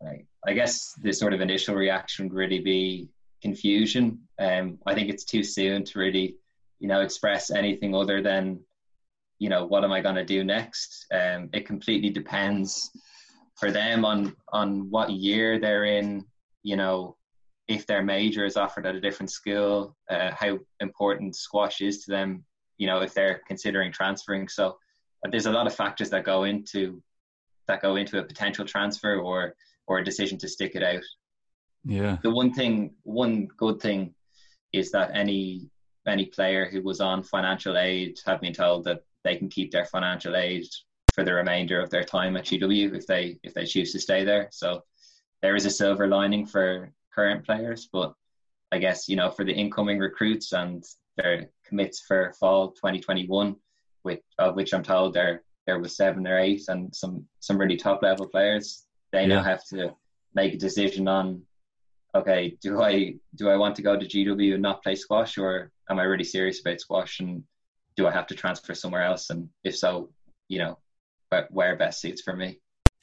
I, I guess the sort of initial reaction would really be confusion. Um, I think it's too soon to really, you know, express anything other than, you know, what am I going to do next? Um, it completely depends for them on on what year they're in. You know, if their major is offered at a different school, uh, how important squash is to them. You know, if they're considering transferring. So uh, there's a lot of factors that go into that go into a potential transfer or or a decision to stick it out. Yeah. The one thing, one good thing, is that any any player who was on financial aid have been told that they can keep their financial aid for the remainder of their time at GW if they if they choose to stay there. So there is a silver lining for current players, but I guess you know for the incoming recruits and their commits for fall 2021, with of which I'm told there there was seven or eight and some some really top level players. They yeah. now have to make a decision on okay, do I do I want to go to GW and not play squash, or am I really serious about squash and do I have to transfer somewhere else? And if so, you know, where, where best suits for me.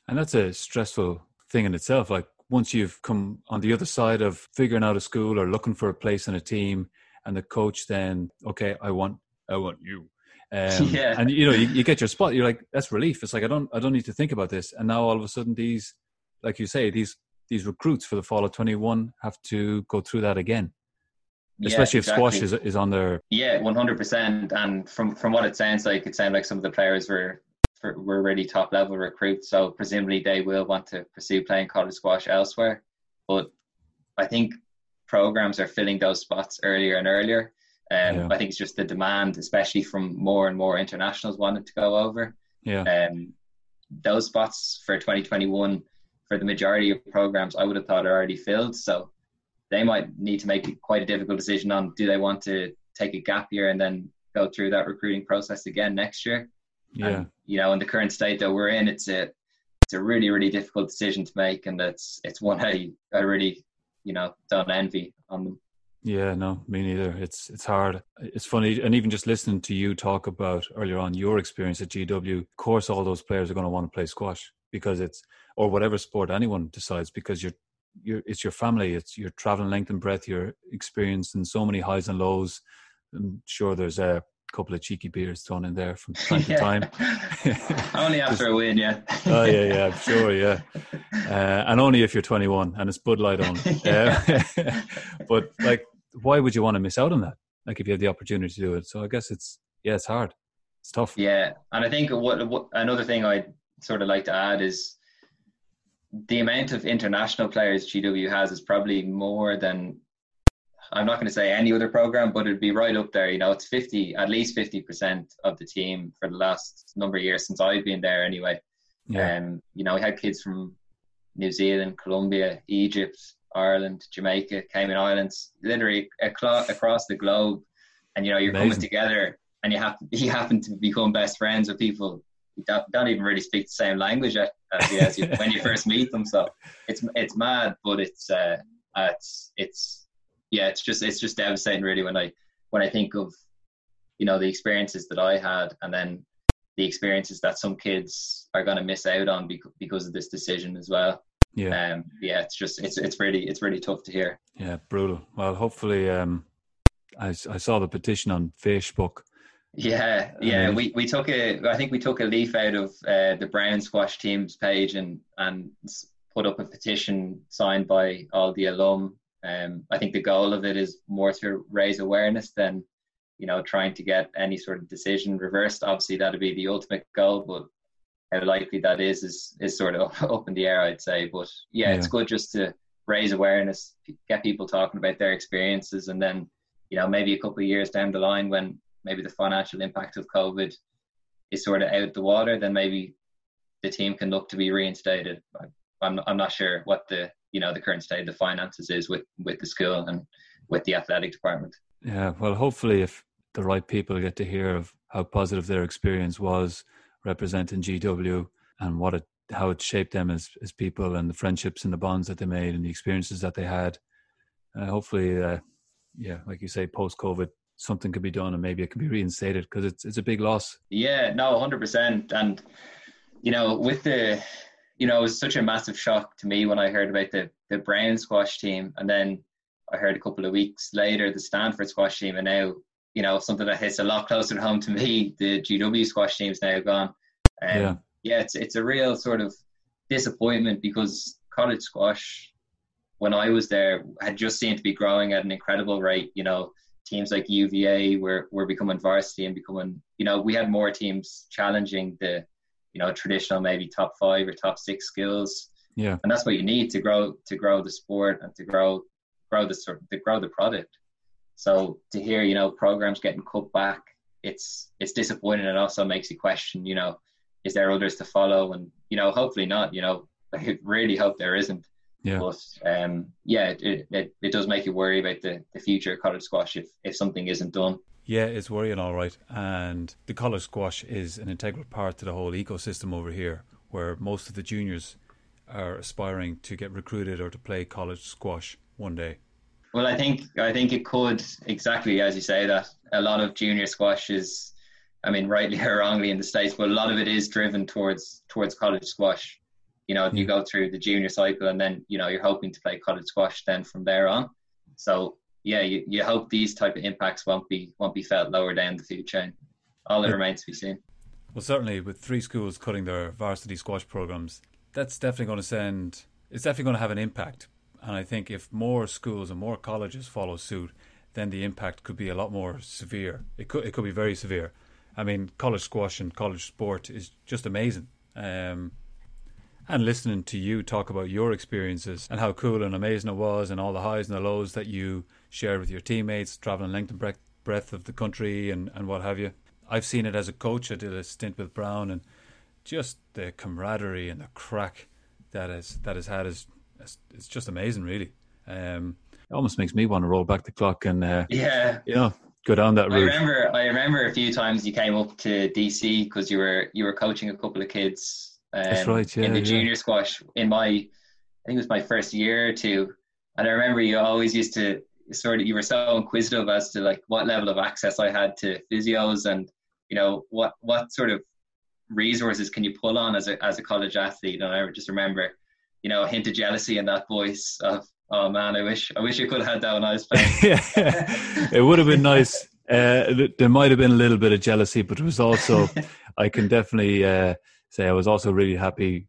And that's a stressful thing in itself. Like once you've come on the other side of figuring out a school or looking for a place in a team, and the coach then, okay, I want, I want you. Um, yeah. And you know, you, you get your spot. You're like, that's relief. It's like I don't, I don't need to think about this. And now all of a sudden, these, like you say, these these recruits for the fall of 21 have to go through that again yeah, especially if exactly. squash is, is on their yeah 100% and from from what it sounds like it sounds like some of the players were were really top level recruits so presumably they will want to pursue playing college squash elsewhere but i think programs are filling those spots earlier and earlier um, yeah. i think it's just the demand especially from more and more internationals wanting to go over yeah um, those spots for 2021 for the majority of programs, I would have thought are already filled. So they might need to make quite a difficult decision on do they want to take a gap year and then go through that recruiting process again next year. Yeah. And, you know, in the current state that we're in, it's a it's a really really difficult decision to make, and it's it's one I I really you know don't envy on them. Yeah, no, me neither. It's it's hard. It's funny, and even just listening to you talk about earlier on your experience at GW. Of course, all those players are going to want to play squash because it's or whatever sport anyone decides because you're you're it's your family it's your traveling length and breadth you're experiencing so many highs and lows. I'm sure there's a couple of cheeky beers thrown in there from time to time. Only after a win yeah. Oh yeah yeah i'm sure yeah. Uh, and only if you're 21 and it's bud light on yeah. But like why would you want to miss out on that? Like if you have the opportunity to do it. So i guess it's yeah it's hard. It's tough. Yeah and i think what, what another thing I'd sort of like to add is the amount of international players GW has is probably more than I'm not going to say any other program, but it'd be right up there. You know, it's 50, at least 50% of the team for the last number of years since I've been there anyway. Yeah. Um, you know, we had kids from New Zealand, Colombia, Egypt, Ireland, Jamaica, Cayman Islands, literally across the globe. And, you know, you're Amazing. coming together and you have to, you happen to become best friends with people don't, don't even really speak the same language as, as you, when you first meet them. So it's it's mad, but it's uh, it's it's yeah, it's just it's just devastating really when I when I think of you know the experiences that I had and then the experiences that some kids are going to miss out on because of this decision as well. Yeah, um, yeah, it's just it's it's really it's really tough to hear. Yeah, brutal. Well, hopefully, um, I I saw the petition on Facebook yeah, yeah. We we took a I think we took a leaf out of uh, the Brown Squash team's page and and put up a petition signed by all the alum. Um, I think the goal of it is more to raise awareness than you know trying to get any sort of decision reversed. Obviously, that'd be the ultimate goal, but how likely that is is is sort of up in the air, I'd say. But yeah, yeah. it's good just to raise awareness, get people talking about their experiences, and then you know maybe a couple of years down the line when maybe the financial impact of COVID is sort of out the water, then maybe the team can look to be reinstated. I'm I'm not sure what the you know the current state of the finances is with with the school and with the athletic department. Yeah, well, hopefully, if the right people get to hear of how positive their experience was representing GW and what it how it shaped them as as people and the friendships and the bonds that they made and the experiences that they had. Uh, hopefully, uh, yeah, like you say, post COVID, something could be done and maybe it can be reinstated because it's it's a big loss. Yeah, no, hundred percent. And you know, with the you know, it was such a massive shock to me when I heard about the the Brown squash team, and then I heard a couple of weeks later the Stanford squash team, and now you know something that hits a lot closer to home to me. The GW squash team's now gone. Um, yeah, yeah, it's it's a real sort of disappointment because college squash, when I was there, had just seemed to be growing at an incredible rate. You know, teams like UVA were were becoming varsity and becoming. You know, we had more teams challenging the, you know, traditional maybe top five or top six skills. Yeah, and that's what you need to grow to grow the sport and to grow grow the sort to grow the product. So to hear, you know, programs getting cut back, it's it's disappointing and also makes you question, you know, is there others to follow? And you know, hopefully not. You know, I really hope there isn't. Yeah. But um, yeah, it, it, it does make you worry about the, the future of college squash if, if something isn't done. Yeah, it's worrying, all right. And the college squash is an integral part to the whole ecosystem over here, where most of the juniors are aspiring to get recruited or to play college squash one day. Well, I think I think it could exactly as you say that a lot of junior squash is I mean, rightly or wrongly in the states, but a lot of it is driven towards towards college squash. You know, you go through the junior cycle, and then you know you're hoping to play college squash then from there on. So yeah, you, you hope these type of impacts won't be won't be felt lower down the food chain. All it remains to be seen. Well, certainly with three schools cutting their varsity squash programs, that's definitely going to send. It's definitely going to have an impact. And I think if more schools and more colleges follow suit, then the impact could be a lot more severe. It could it could be very severe. I mean, college squash and college sport is just amazing. Um, and listening to you talk about your experiences and how cool and amazing it was, and all the highs and the lows that you shared with your teammates, traveling length and breadth, breadth of the country and, and what have you. I've seen it as a coach. I did a stint with Brown, and just the camaraderie and the crack that has that has had is it's just amazing, really. Um, it almost makes me want to roll back the clock and uh, yeah, you know, go down that route. I remember, I remember a few times you came up to DC because you were you were coaching a couple of kids. Um, That's right, yeah, in the yeah. junior squash in my, I think it was my first year or two, and I remember you always used to sort of you were so inquisitive as to like what level of access I had to physios and you know what what sort of resources can you pull on as a as a college athlete and I just remember you know a hint of jealousy in that voice of Oh man, I wish I wish you could have had that when I was playing. yeah, it would have been nice. Uh, there might have been a little bit of jealousy, but it was also I can definitely uh, say I was also really happy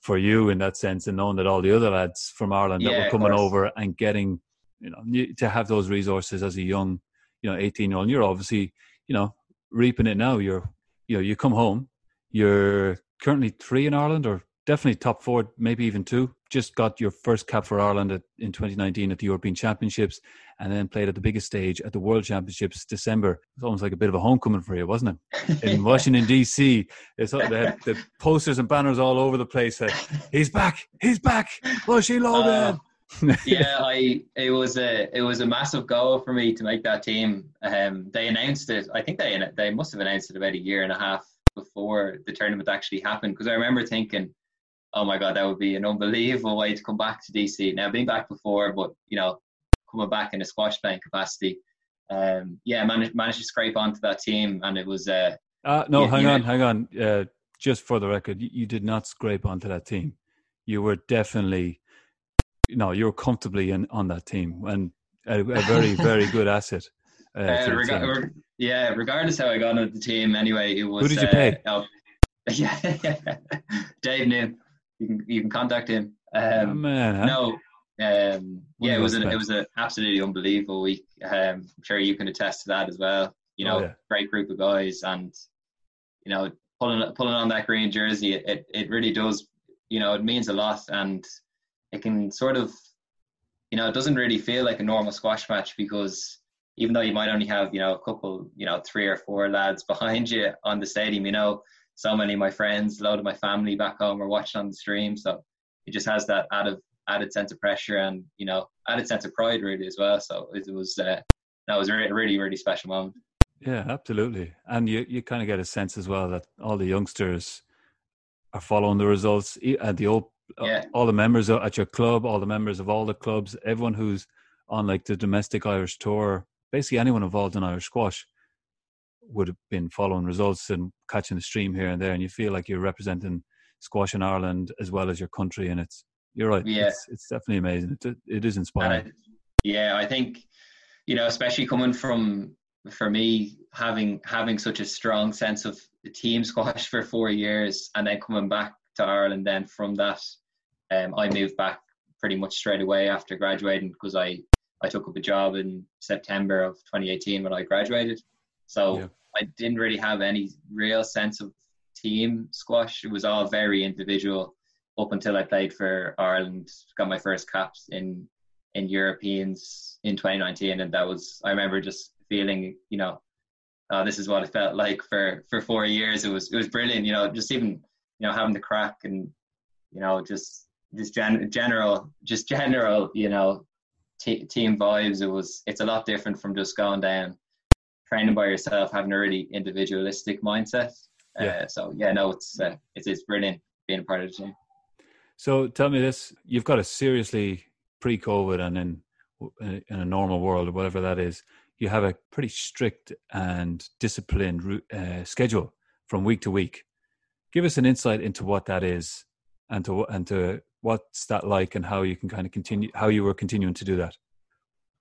for you in that sense, and knowing that all the other lads from Ireland yeah, that were coming over and getting you know to have those resources as a young you know 18 year old. You're obviously you know reaping it now. You're you know you come home. You're currently three in Ireland or definitely top four, maybe even two. Just got your first cap for Ireland at, in 2019 at the European Championships, and then played at the biggest stage at the World Championships December. It's almost like a bit of a homecoming for you, wasn't it? In Washington D.C., they had the posters and banners all over the place. That he's back, he's back, Bushy Logan. Uh, yeah, I it was a it was a massive goal for me to make that team. Um, they announced it. I think they they must have announced it about a year and a half before the tournament actually happened. Because I remember thinking oh my god, that would be an unbelievable way to come back to DC. Now, I've been back before, but you know, coming back in a squash playing capacity, um, yeah, managed managed to scrape onto that team, and it was. Uh, uh no, hang on, know, hang on. Uh, just for the record, you, you, did not scrape onto that team. You were definitely, no, you were comfortably in on that team, and a, a very, very good asset. Uh, uh reg- yeah, regardless how I got into the team, anyway, it was. Who did you pay? Uh, yeah, Dave Noon you can you can contact him. Um, oh, man, huh? No, um, yeah, it was an, it was an absolutely unbelievable week. Um, I'm sure you can attest to that as well. You know, oh, yeah. great group of guys, and you know, pulling pulling on that green jersey, it it really does. You know, it means a lot, and it can sort of, you know, it doesn't really feel like a normal squash match because even though you might only have you know a couple, you know, three or four lads behind you on the stadium, you know, so many of my friends, a lot of my family back home are watching on the stream. So it just has that added added sense of pressure and you know added sense of pride really as well. So it was uh, that was a really really special moment. Yeah, absolutely. And you you kind of get a sense as well that all the youngsters are following the results and the old yeah. all the members at your club, all the members of all the clubs, everyone who's on like the domestic Irish tour, basically anyone involved in Irish squash would have been following results and catching the stream here and there, and you feel like you're representing squash in Ireland as well as your country, and it's you're right. Yeah, it's, it's definitely amazing. It, it is inspiring. I, yeah, I think you know, especially coming from for me having having such a strong sense of the team squash for four years, and then coming back to Ireland. Then from that, um, I moved back pretty much straight away after graduating because I I took up a job in September of 2018 when I graduated. So yeah. I didn't really have any real sense of team squash. It was all very individual up until I played for Ireland, got my first caps in in Europeans in 2019, and that was I remember just feeling, you know, uh, this is what it felt like for for four years. It was it was brilliant, you know, just even you know having the crack and you know just just gen- general just general you know t- team vibes. It was it's a lot different from just going down training by yourself, having a really individualistic mindset. Yeah. Uh, so yeah, no, it's uh, it's it's brilliant being a part of the team. So tell me this: you've got a seriously pre-COVID and in in a normal world or whatever that is, you have a pretty strict and disciplined uh, schedule from week to week. Give us an insight into what that is, and to and to what's that like, and how you can kind of continue how you were continuing to do that.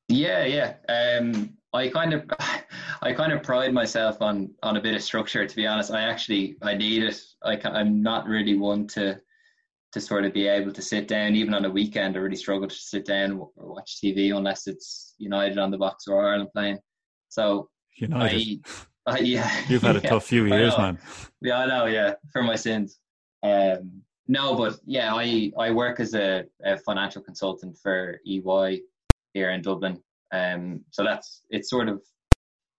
Yeah, yeah. Um, I kind of, I kind of pride myself on on a bit of structure. To be honest, I actually I need it. I I'm not really one to to sort of be able to sit down even on a weekend. I really struggle to sit down or watch TV unless it's United on the box or Ireland playing. So United. I, I, yeah, you've had a yeah, tough few years, man. Yeah, I know. Yeah, for my sins. Um, no, but yeah, I I work as a, a financial consultant for EY here in Dublin. Um, so that's it's sort of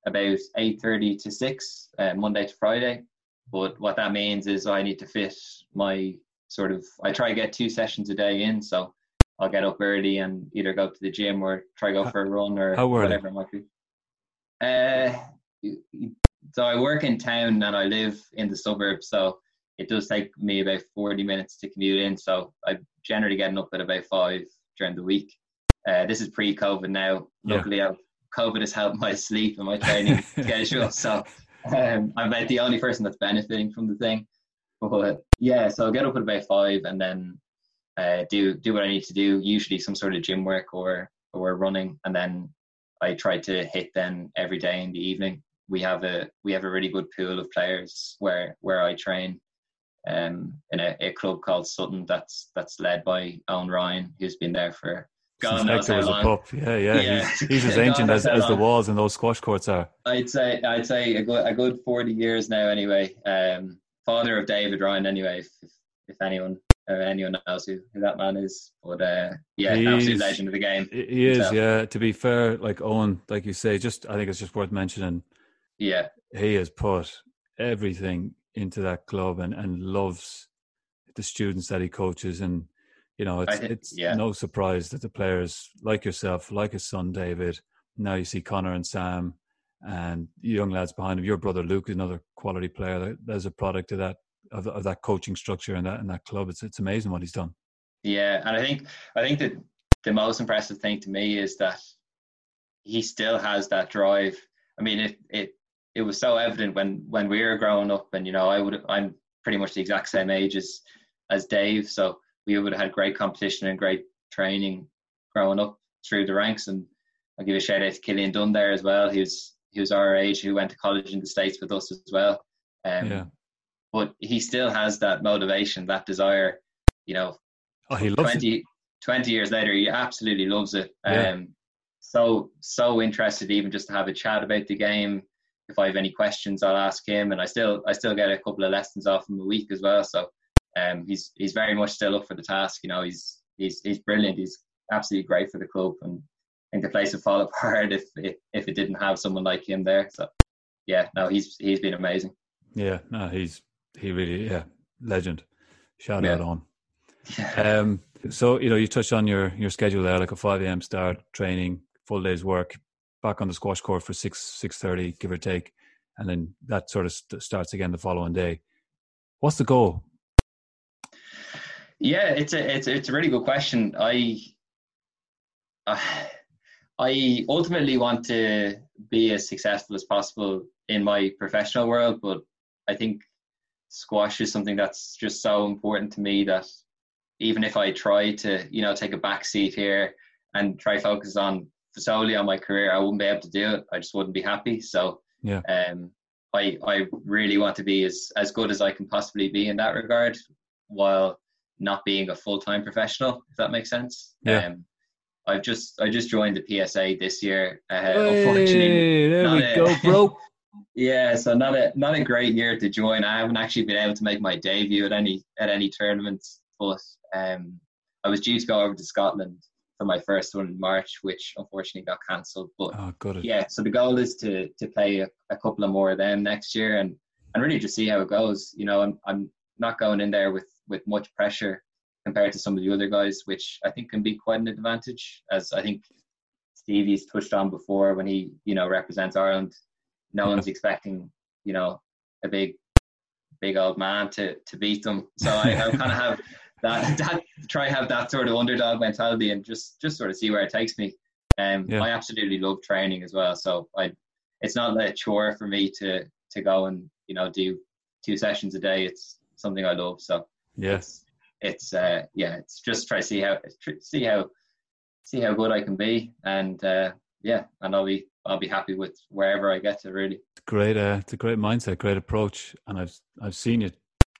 about eight thirty to six, uh, Monday to Friday. But what that means is I need to fit my sort of. I try to get two sessions a day in, so I'll get up early and either go to the gym or try go for a run or whatever it might be. Uh, so I work in town and I live in the suburbs, so it does take me about forty minutes to commute in. So I'm generally getting up at about five during the week. Uh, this is pre-COVID now. Luckily, yeah. COVID has helped my sleep and my training schedule. So um, I'm about the only person that's benefiting from the thing. But yeah, so I'll get up at about five and then uh, do do what I need to do. Usually some sort of gym work or or running, and then I try to hit then every day in the evening. We have a we have a really good pool of players where where I train um, in a, a club called Sutton that's that's led by Owen Ryan, who's been there for God knows Hector was long. a pup. Yeah, yeah. yeah. He's, he's as ancient as, as the walls in those squash courts are. I'd say I'd say a good a good forty years now. Anyway, um, father of David Ryan. Anyway, if, if, if anyone or anyone knows who, who that man is, but uh, yeah, he's, absolute legend of the game. He himself. is. Yeah. To be fair, like Owen, like you say, just I think it's just worth mentioning. Yeah, he has put everything into that club and and loves the students that he coaches and you know, it's it's yeah. no surprise that the players like yourself, like his son David, now you see Connor and Sam and young lads behind him. Your brother Luke is another quality player. There's a product of that of, of that coaching structure and that and that club. It's it's amazing what he's done. Yeah, and I think I think that the most impressive thing to me is that he still has that drive. I mean, it it it was so evident when when we were growing up, and you know, I would I'm pretty much the exact same age as as Dave, so we would have had great competition and great training growing up through the ranks. And I'll give a shout out to Killian Dunn there as well. He was was our age who went to college in the States with us as well. Um, yeah. But he still has that motivation, that desire, you know. Oh, he loves 20, it. 20 years later, he absolutely loves it. Yeah. Um, so, so interested even just to have a chat about the game. If I have any questions, I'll ask him. And I still, I still get a couple of lessons off him a week as well. So um, he's he's very much still up for the task. You know, he's he's he's brilliant. He's absolutely great for the club, and think the place would fall apart if if, if it didn't have someone like him there. So, yeah, no, he's he's been amazing. Yeah, no, he's he really yeah legend. Shout yeah. out on. Yeah. Um, so you know, you touched on your your schedule there, like a five a.m. start, training, full day's work, back on the squash court for six six thirty, give or take, and then that sort of st- starts again the following day. What's the goal? Yeah, it's a it's it's a really good question. I uh, I ultimately want to be as successful as possible in my professional world, but I think squash is something that's just so important to me that even if I try to, you know, take a back seat here and try focus on solely on my career, I wouldn't be able to do it. I just wouldn't be happy. So yeah, um, I I really want to be as as good as I can possibly be in that regard, while not being a full time professional. If that makes sense. Yeah. Um, I've just I just joined the PSA this year. Uh, hey, unfortunately, there we a, go, bro. yeah, so not a not a great year to join. I haven't actually been able to make my debut at any at any tournaments, but um, I was due to go over to Scotland for my first one in March, which unfortunately got cancelled. But oh, good. yeah, so the goal is to to play a, a, couple of more of them next year and and really just see how it goes. You know, I'm I'm not going in there with with much pressure compared to some of the other guys, which I think can be quite an advantage. As I think Stevie's touched on before, when he you know represents Ireland, no one's expecting you know a big big old man to to beat them. So I, I kind of have that that try have that sort of underdog mentality and just just sort of see where it takes me. Um, yeah. I absolutely love training as well. So I, it's not a chore for me to to go and you know do two sessions a day. It's something I love. So yes, it's, uh yeah, it's just try to see how see how see how good I can be, and uh, yeah, and I'll be I'll be happy with wherever I get to. Really, great. Uh, it's a great mindset, great approach, and I've I've seen you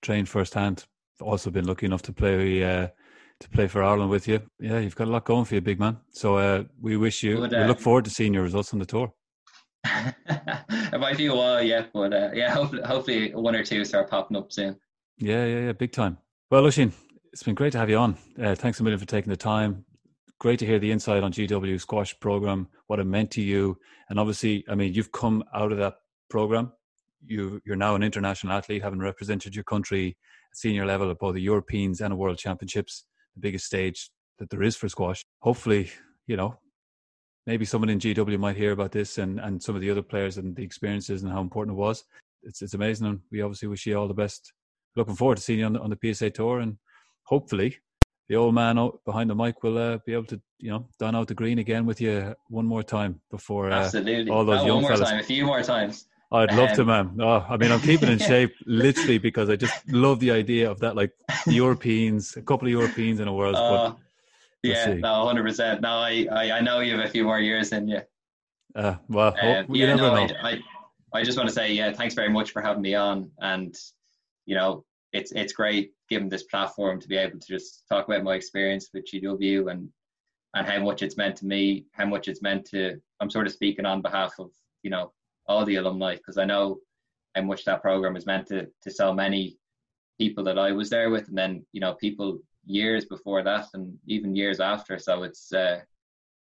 train firsthand also been lucky enough to play uh, to play for Ireland with you. Yeah, you've got a lot going for you, big man. So uh, we wish you. But, uh, we look forward to seeing your results on the tour. it might be a while yet, but uh, yeah, hopefully, hopefully one or two start popping up soon. Yeah, yeah, yeah, big time. Well, Oisín, it's been great to have you on. Uh, thanks a million for taking the time. Great to hear the insight on GW squash program, what it meant to you, and obviously, I mean, you've come out of that program. You, you're now an international athlete, having represented your country at senior level at both the Europeans and the World Championships, the biggest stage that there is for squash. Hopefully, you know, maybe someone in GW might hear about this and, and some of the other players and the experiences and how important it was. It's it's amazing, and we obviously wish you all the best. Looking forward to seeing you on the, on the PSA tour, and hopefully, the old man behind the mic will uh, be able to you know don out the green again with you one more time before uh, Absolutely. all those Not young one more fellas. time, a few more times. I'd love um, to, man. Oh, I mean, I'm keeping in shape literally because I just love the idea of that, like Europeans, a couple of Europeans in a world. Uh, yeah, no, hundred percent. No, I, I, I, know you have a few more years in you. Uh, well, uh, yeah, no, I, I, I just want to say, yeah, thanks very much for having me on, and you know, it's it's great given this platform to be able to just talk about my experience with GW and and how much it's meant to me, how much it's meant to. I'm sort of speaking on behalf of you know all the alumni because I know how much that program is meant to to so many people that I was there with, and then you know people years before that, and even years after. So it's uh,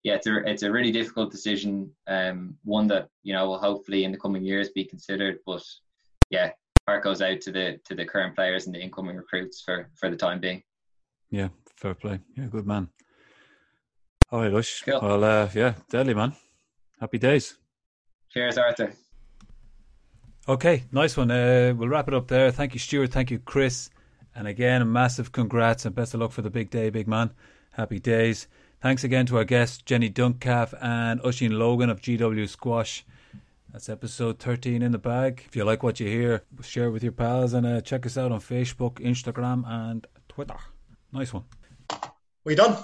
yeah, it's a it's a really difficult decision, um, one that you know will hopefully in the coming years be considered. But yeah, heart goes out to the to the current players and the incoming recruits for for the time being. Yeah, fair play. Yeah, good man. All right, Lush. Cool. Well, uh, yeah, deadly man. Happy days. Cheers, Arthur. Okay, nice one. Uh, we'll wrap it up there. Thank you, Stuart. Thank you, Chris. And again, a massive congrats and best of luck for the big day, big man. Happy days. Thanks again to our guests, Jenny Duncalf and Oisín Logan of GW Squash. That's episode 13 in the bag. If you like what you hear, share it with your pals and uh, check us out on Facebook, Instagram, and Twitter. Nice one. We done?